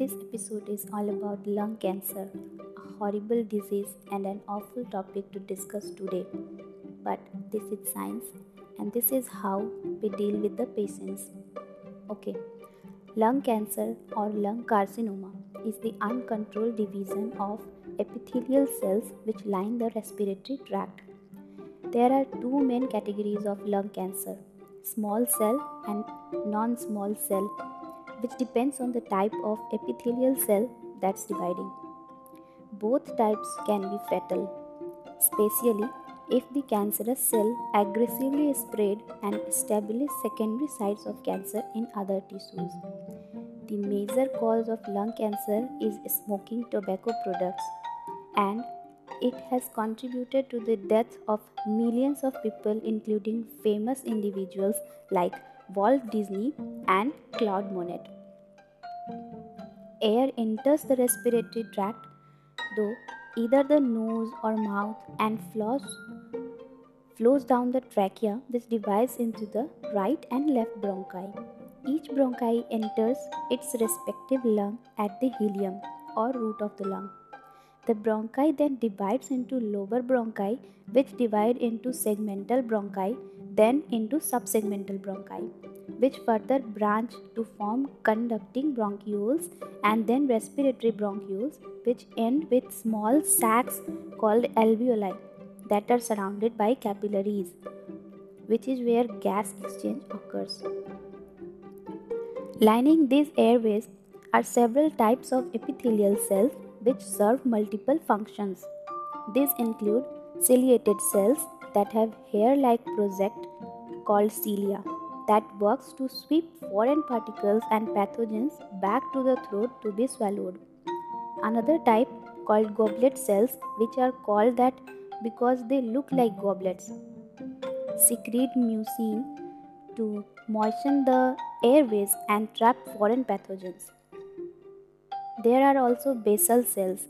This episode is all about lung cancer, a horrible disease and an awful topic to discuss today. But this is science, and this is how we deal with the patients. Okay, lung cancer or lung carcinoma is the uncontrolled division of epithelial cells which line the respiratory tract. There are two main categories of lung cancer small cell and non small cell, which depends on the type of epithelial cell that's dividing. Both types can be fatal, especially if the cancerous cell aggressively spread and establish secondary sites of cancer in other tissues. The major cause of lung cancer is smoking tobacco products and it has contributed to the death of millions of people, including famous individuals like Walt Disney and Claude Monet. Air enters the respiratory tract though either the nose or mouth and flows, flows down the trachea. This divides into the right and left bronchi. Each bronchi enters its respective lung at the hilum or root of the lung. The bronchi then divides into lobar bronchi, which divide into segmental bronchi, then into subsegmental bronchi, which further branch to form conducting bronchioles and then respiratory bronchioles, which end with small sacs called alveoli that are surrounded by capillaries, which is where gas exchange occurs. Lining these airways are several types of epithelial cells which serve multiple functions. These include ciliated cells that have hair like project called cilia that works to sweep foreign particles and pathogens back to the throat to be swallowed. Another type called goblet cells which are called that because they look like goblets secrete mucin to moisten the airways and trap foreign pathogens. There are also basal cells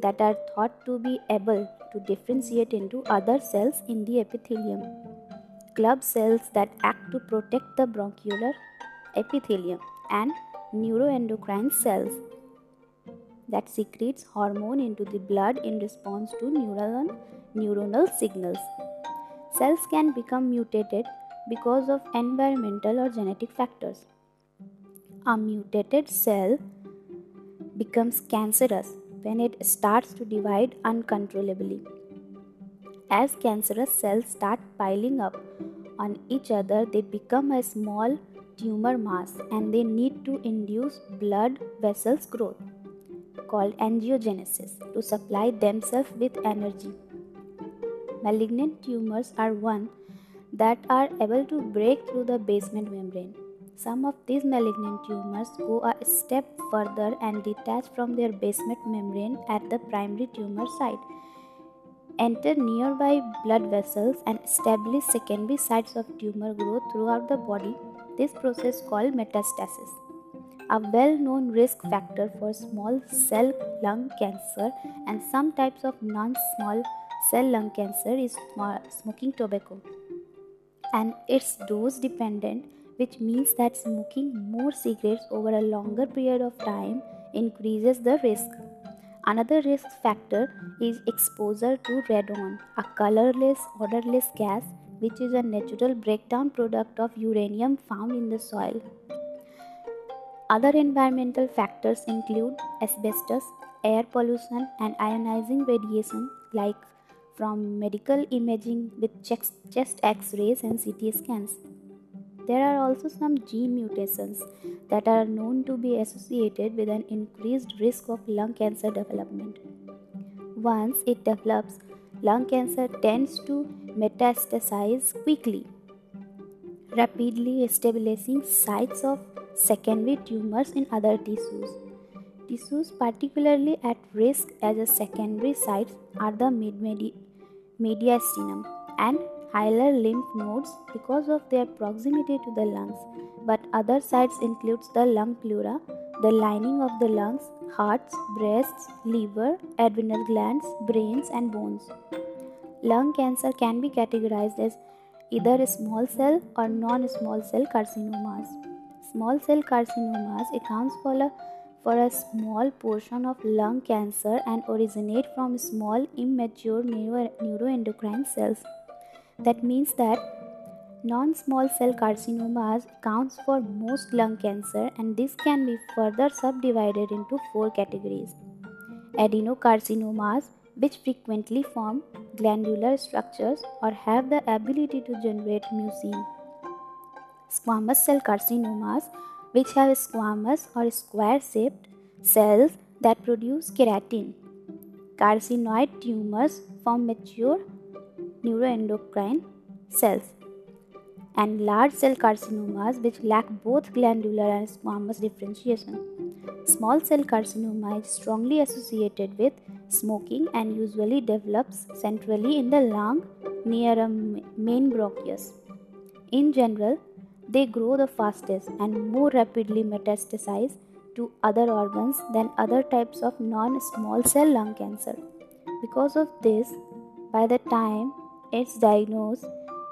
that are thought to be able to differentiate into other cells in the epithelium. Club cells that act to protect the bronchiolar epithelium and neuroendocrine cells that secretes hormone into the blood in response to neuronal, neuronal signals. Cells can become mutated because of environmental or genetic factors. A mutated cell becomes cancerous when it starts to divide uncontrollably. As cancerous cells start piling up on each other, they become a small tumor mass and they need to induce blood vessels growth called angiogenesis to supply themselves with energy. Malignant tumors are one that are able to break through the basement membrane some of these malignant tumors go a step further and detach from their basement membrane at the primary tumor site, enter nearby blood vessels, and establish secondary sites of tumor growth throughout the body. This process called metastasis. A well known risk factor for small cell lung cancer and some types of non small cell lung cancer is smoking tobacco and its dose dependent which means that smoking more cigarettes over a longer period of time increases the risk. Another risk factor is exposure to radon, a colorless, odorless gas which is a natural breakdown product of uranium found in the soil. Other environmental factors include asbestos, air pollution, and ionizing radiation, like from medical imaging with chest, x rays and CT scans. There are also some gene mutations that are known to be associated with an increased risk of lung cancer development. Once it develops, lung cancer tends to metastasize quickly, rapidly establishing sites of secondary tumors in other tissues. Tissues particularly at risk as a secondary sites are the mediastinum and hilar lymph nodes because of their proximity to the lungs, but other sites includes the lung pleura, the lining of the lungs, hearts, breasts, liver, adrenal glands, brains and bones. Lung cancer can be categorized as either small cell or non-small cell carcinomas. Small cell carcinomas accounts for a, for a small portion of lung cancer and originate from small immature neuro- neuroendocrine cells. That means that non-small cell carcinomas accounts for most lung cancer and this can be further subdivided into four categories. Adenocarcinomas which frequently form glandular structures or have the ability to generate mucin. Squamous cell carcinomas which have squamous or square shaped cells that produce keratin. Carcinoid tumors form mature neuroendocrine cells. And large cell carcinomas which lack both glandular and squamous differentiation. Small cell carcinoma is strongly associated with smoking and usually develops centrally in the lung near a main bronchus. In general, they grow the fastest and more rapidly metastasize to other organs than other types of non small cell lung cancer. Because of this, by the time it's diagnosed,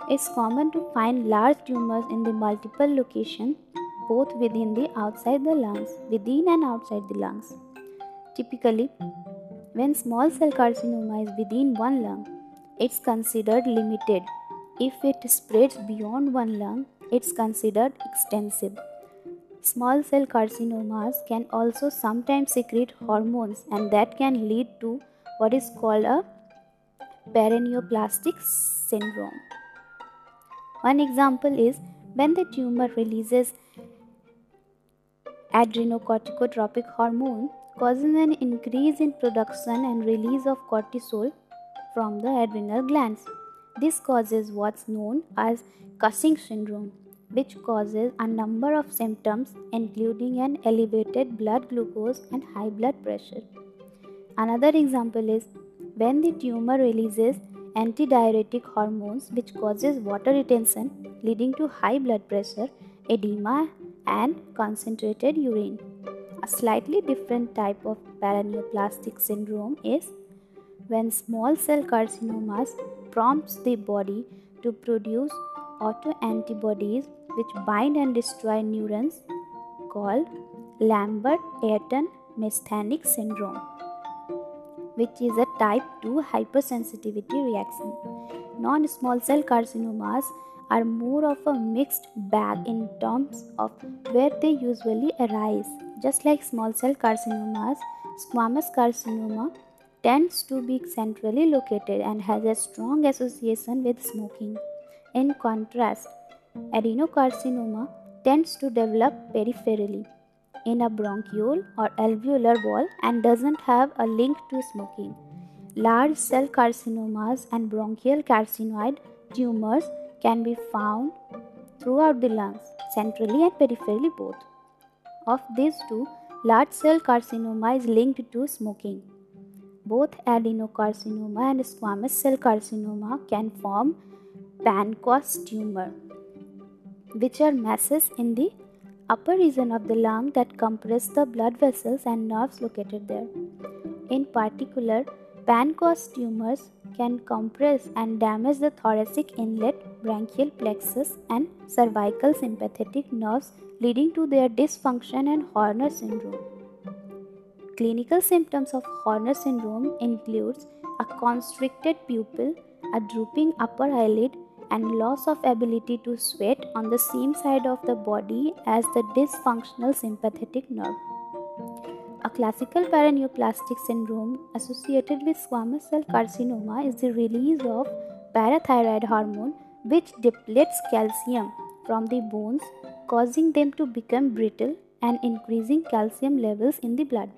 it's common to find large tumors in the multiple locations both within the outside the lungs, within and outside the lungs. Typically, when small cell carcinoma is within one lung, it's considered limited. If it spreads beyond one lung, it's considered extensive. Small cell carcinomas can also sometimes secrete hormones, and that can lead to what is called a paraneoplastic syndrome. One example is when the tumor releases adrenocorticotropic hormone, causing an increase in production and release of cortisol from the adrenal glands. This causes what's known as Cushing syndrome, which causes a number of symptoms including an elevated blood glucose and high blood pressure. Another example is when the tumor releases antidiuretic hormones which causes water retention leading to high blood pressure, edema and concentrated urine. A slightly different type of paraneoplastic syndrome is when small cell carcinomas prompts the body to produce autoantibodies which bind and destroy neurons called Lambert-Eaton myasthenic syndrome which is a type 2 hypersensitivity reaction. Non small cell carcinomas are more of a mixed bag in terms of where they usually arise. Just like small cell carcinomas, squamous carcinoma tends to be centrally located and has a strong association with smoking. In contrast, adenocarcinoma tends to develop peripherally in a bronchiole or alveolar wall and doesn't have a link to smoking. Large cell carcinomas and bronchial carcinoid tumors can be found throughout the lungs, centrally and peripherally both. Of these two, large cell carcinoma is linked to smoking. Both adenocarcinoma and squamous cell carcinoma can form Pancoast tumor, which are masses in the upper region of the lung that compress the blood vessels and nerves located there. In particular, Pancoast tumors can compress and damage the thoracic inlet, brachial plexus, and cervical sympathetic nerves, leading to their dysfunction and Horner syndrome. Clinical symptoms of Horner syndrome includes a constricted pupil, a drooping upper eyelid, and loss of ability to sweat on the same side of the body as the dysfunctional sympathetic nerve. A classical paraneoplastic syndrome associated with squamous cell carcinoma is the release of parathyroid hormone which depletes calcium from the bones, causing them to become brittle and increasing calcium levels in the blood.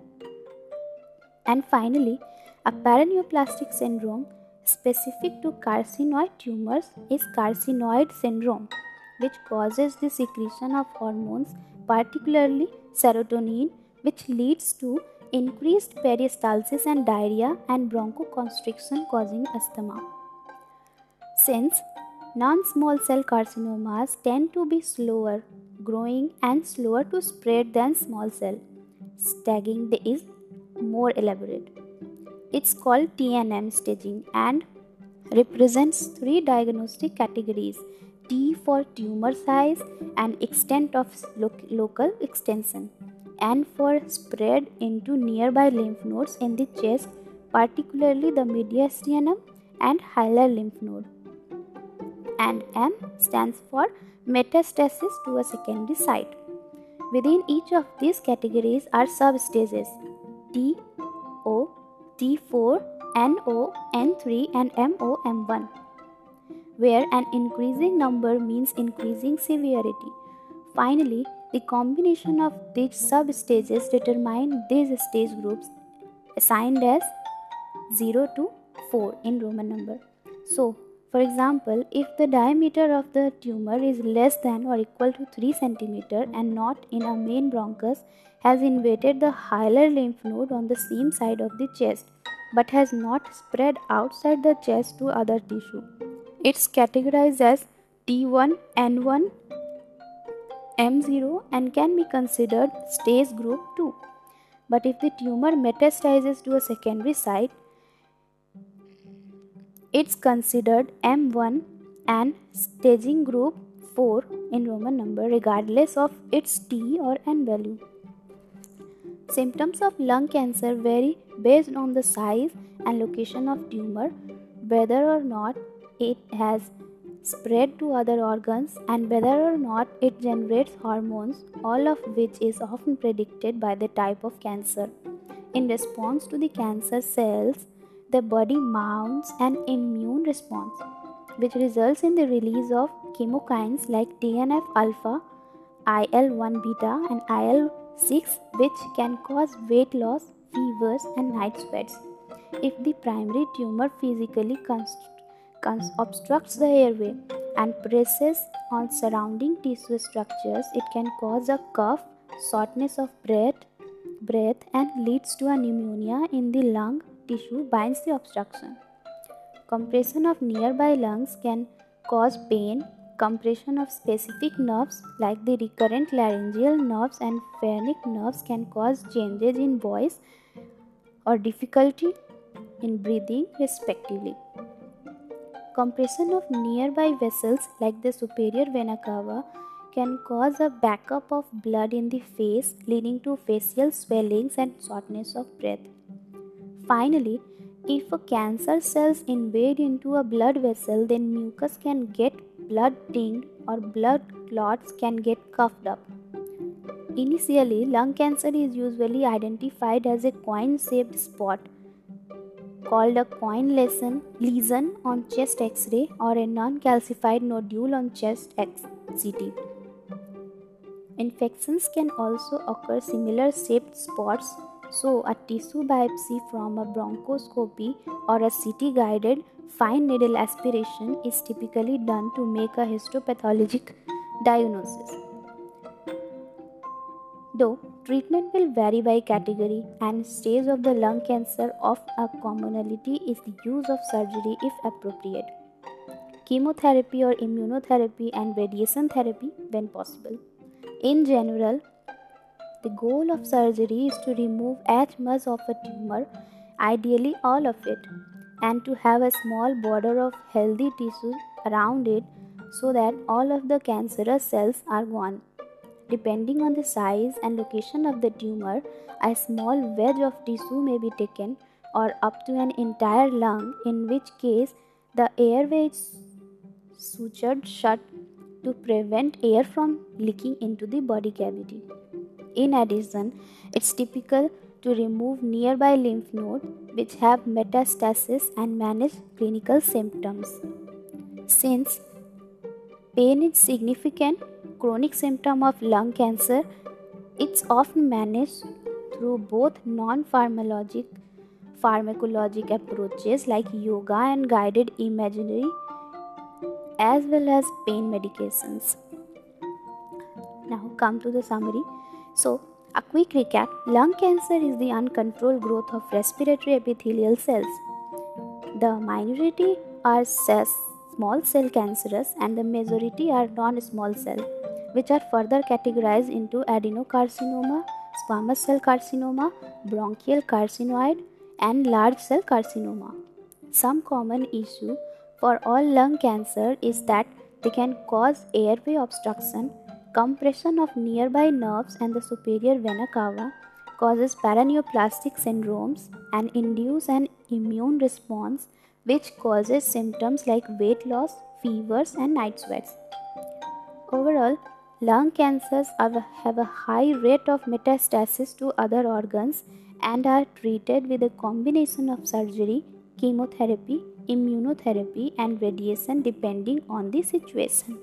And finally, a paraneoplastic syndrome specific to carcinoid tumors is carcinoid syndrome, which causes the secretion of hormones, particularly serotonin, which leads to increased peristalsis and diarrhea and bronchoconstriction causing asthma. Since non small cell carcinomas tend to be slower growing and slower to spread than small cell, staging is more elaborate. It's called TNM staging and represents three diagnostic categories T for tumor size and extent of lo- local extension. And for spread into nearby lymph nodes in the chest, particularly the mediastinum and hilar lymph node. And M stands for metastasis to a secondary site. Within each of these categories are substages T, O, T4, NO, N3, and MO, M1, where an increasing number means increasing severity. Finally, the combination of these substages determine these stage groups assigned as 0 to 4 in Roman number. So, for example, if the diameter of the tumor is less than or equal to 3 cm and not in a main bronchus, has invaded the hilar lymph node on the same side of the chest but has not spread outside the chest to other tissue. It's categorized as T1, N1, M0 and can be considered stage group 2. But if the tumor metastasizes to a secondary site, it's considered M1 and staging group 4 in Roman number regardless of its T or N value. Symptoms of lung cancer vary based on the size and location of tumor, whether or not it has spread to other organs, and whether or not it generates hormones, all of which is often predicted by the type of cancer. In response to the cancer cells, the body mounts an immune response, which results in the release of chemokines like TNF alpha, IL 1 beta, and IL 6, which can cause weight loss, fevers, and night sweats. If the primary tumor physically obstructs the airway and presses on surrounding tissue structures, it can cause a cough, shortness of breath, breath and leads to a pneumonia in the lung tissue binds the obstruction. Compression of nearby lungs can cause pain. Compression of specific nerves like the recurrent laryngeal nerves and phrenic nerves can cause changes in voice or difficulty in breathing respectively. Compression of nearby vessels like the superior vena cava can cause a backup of blood in the face leading to facial swellings and shortness of breath. Finally, if a cancer cells invade into a blood vessel, then mucus can get blood tinged or blood clots can get coughed up. Initially, lung cancer is usually identified as a coin shaped spot called a coin lesion, lesion on chest x ray or a non calcified nodule on chest CT. Infections can also occur similar shaped spots so, a tissue biopsy from a bronchoscopy or a CT guided fine needle aspiration is typically done to make a histopathologic diagnosis. Though treatment will vary by category and stage of the lung cancer, of a commonality is the use of surgery if appropriate, chemotherapy or immunotherapy, and radiation therapy when possible. In general, the goal of surgery is to remove as much of a tumor, ideally all of it, and to have a small border of healthy tissue around it so that all of the cancerous cells are gone. Depending on the size and location of the tumor, a small wedge of tissue may be taken or up to an entire lung, in which case the airway is sutured shut to prevent air from leaking into the body cavity. In addition, it's typical to remove nearby lymph nodes which have metastasis and manage clinical symptoms. Since pain is significant chronic symptom of lung cancer, it's often managed through both non-pharmacologic pharmacologic approaches like yoga and guided imagery as well as pain medications. Now come to the summary. So, a quick recap lung cancer is the uncontrolled growth of respiratory epithelial cells. The minority are small cell cancerous and the majority are non small cell, which are further categorized into adenocarcinoma, squamous cell carcinoma, bronchial carcinoid, and large cell carcinoma. Some common issue for all lung cancer is that they can cause airway obstruction compression of nearby nerves and the superior vena cava causes paraneoplastic syndromes and induce an immune response which causes symptoms like weight loss, fevers, and night sweats. Overall, lung cancers have a high rate of metastasis to other organs and are treated with a combination of surgery, chemotherapy, immunotherapy, and radiation depending on the situation.